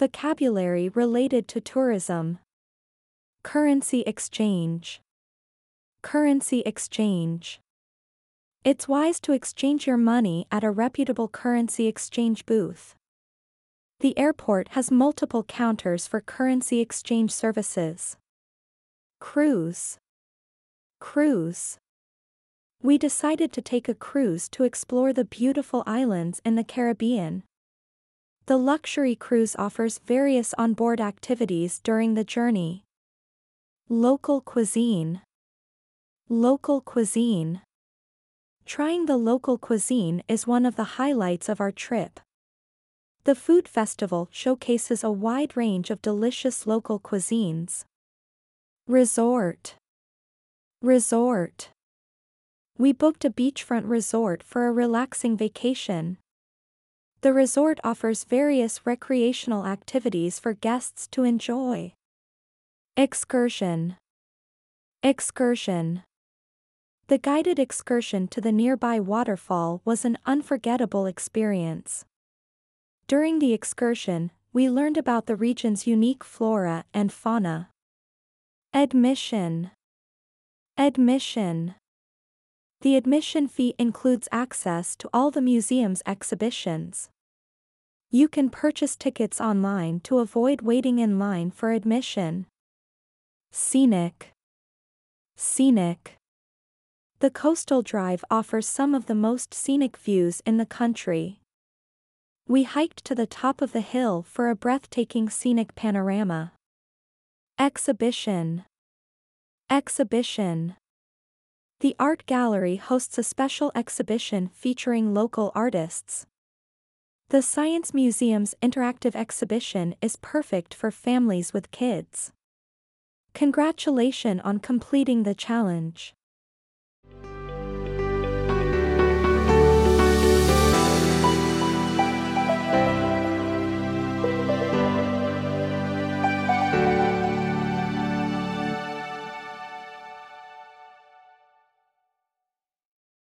Vocabulary related to tourism. Currency exchange. Currency exchange. It's wise to exchange your money at a reputable currency exchange booth. The airport has multiple counters for currency exchange services. Cruise. Cruise. We decided to take a cruise to explore the beautiful islands in the Caribbean. The luxury cruise offers various onboard activities during the journey. Local cuisine. Local cuisine. Trying the local cuisine is one of the highlights of our trip. The food festival showcases a wide range of delicious local cuisines. Resort. Resort. We booked a beachfront resort for a relaxing vacation. The resort offers various recreational activities for guests to enjoy. Excursion. Excursion. The guided excursion to the nearby waterfall was an unforgettable experience. During the excursion, we learned about the region's unique flora and fauna. Admission. Admission. The admission fee includes access to all the museum's exhibitions. You can purchase tickets online to avoid waiting in line for admission. Scenic. Scenic. The coastal drive offers some of the most scenic views in the country. We hiked to the top of the hill for a breathtaking scenic panorama. Exhibition. Exhibition. The art gallery hosts a special exhibition featuring local artists. The Science Museum's interactive exhibition is perfect for families with kids. Congratulations on completing the challenge.